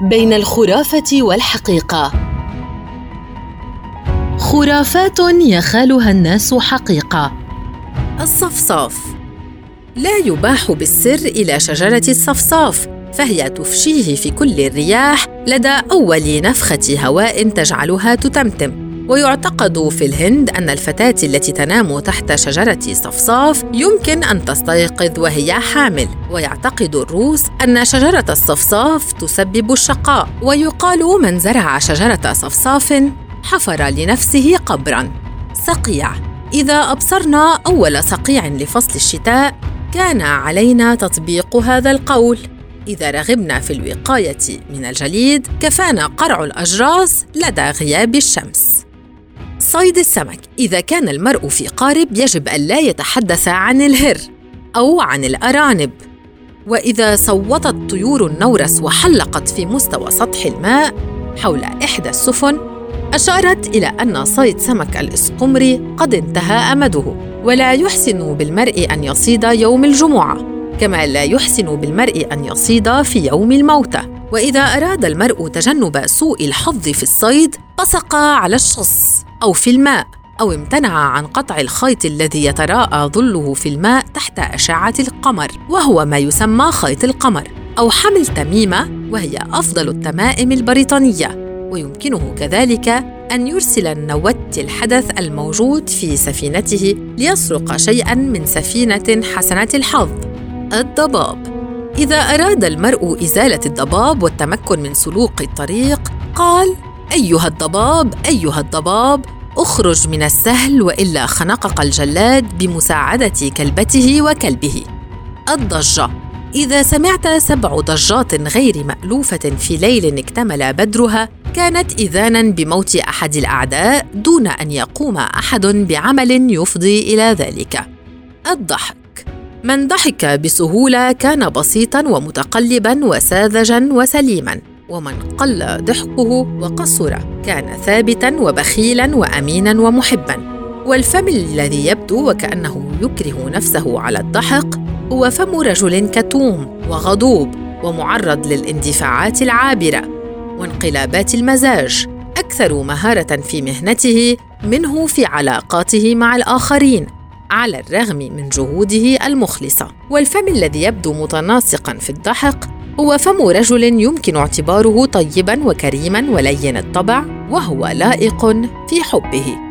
بين الخرافة والحقيقة. خرافات يخالها الناس حقيقة. الصفصاف. لا يباح بالسر إلى شجرة الصفصاف فهي تفشيه في كل الرياح لدى أول نفخة هواء تجعلها تتمتم. ويعتقد في الهند أن الفتاة التي تنام تحت شجرة صفصاف يمكن أن تستيقظ وهي حامل، ويعتقد الروس أن شجرة الصفصاف تسبب الشقاء، ويقال من زرع شجرة صفصاف حفر لنفسه قبرا. صقيع إذا أبصرنا أول صقيع لفصل الشتاء كان علينا تطبيق هذا القول. إذا رغبنا في الوقاية من الجليد كفانا قرع الأجراس لدى غياب الشمس. صيد السمك. إذا كان المرء في قارب يجب ألا يتحدث عن الهر أو عن الأرانب. وإذا صوتت طيور النورس وحلقت في مستوى سطح الماء حول إحدى السفن أشارت إلى أن صيد سمك الإسقمري قد انتهى أمده. ولا يحسن بالمرء أن يصيد يوم الجمعة كما لا يحسن بالمرء أن يصيد في يوم الموتى. وإذا أراد المرء تجنب سوء الحظ في الصيد بصق على الشص. أو في الماء أو امتنع عن قطع الخيط الذي يتراءى ظله في الماء تحت أشعة القمر وهو ما يسمى خيط القمر أو حمل تميمة وهي أفضل التمائم البريطانية. ويمكنه كذلك أن يرسل النوت الحدث الموجود في سفينته ليسرق شيئا من سفينة حسنة الحظ. الضباب. إذا أراد المرء إزالة الضباب والتمكن من سلوك الطريق قال أيها الضباب أيها الضباب اخرج من السهل وإلا خنقق الجلاد بمساعدة كلبته وكلبه. الضجة. إذا سمعت سبع ضجات غير مألوفة في ليل اكتمل بدرها كانت إذانا بموت أحد الأعداء دون أن يقوم أحد بعمل يفضي إلى ذلك. الضحك. من ضحك بسهولة كان بسيطا ومتقلبا وساذجا وسليما. ومن قل ضحكه وقصر كان ثابتا وبخيلا وأمينا ومحبا. والفم الذي يبدو وكأنه يكره نفسه على الضحك هو فم رجل كتوم وغضوب ومعرض للاندفاعات العابرة وانقلابات المزاج أكثر مهارة في مهنته منه في علاقاته مع الآخرين على الرغم من جهوده المخلصة. والفم الذي يبدو متناسقا في الضحك هو فم رجل يمكن اعتباره طيبا وكريما ولين الطبع وهو لائق في حبه.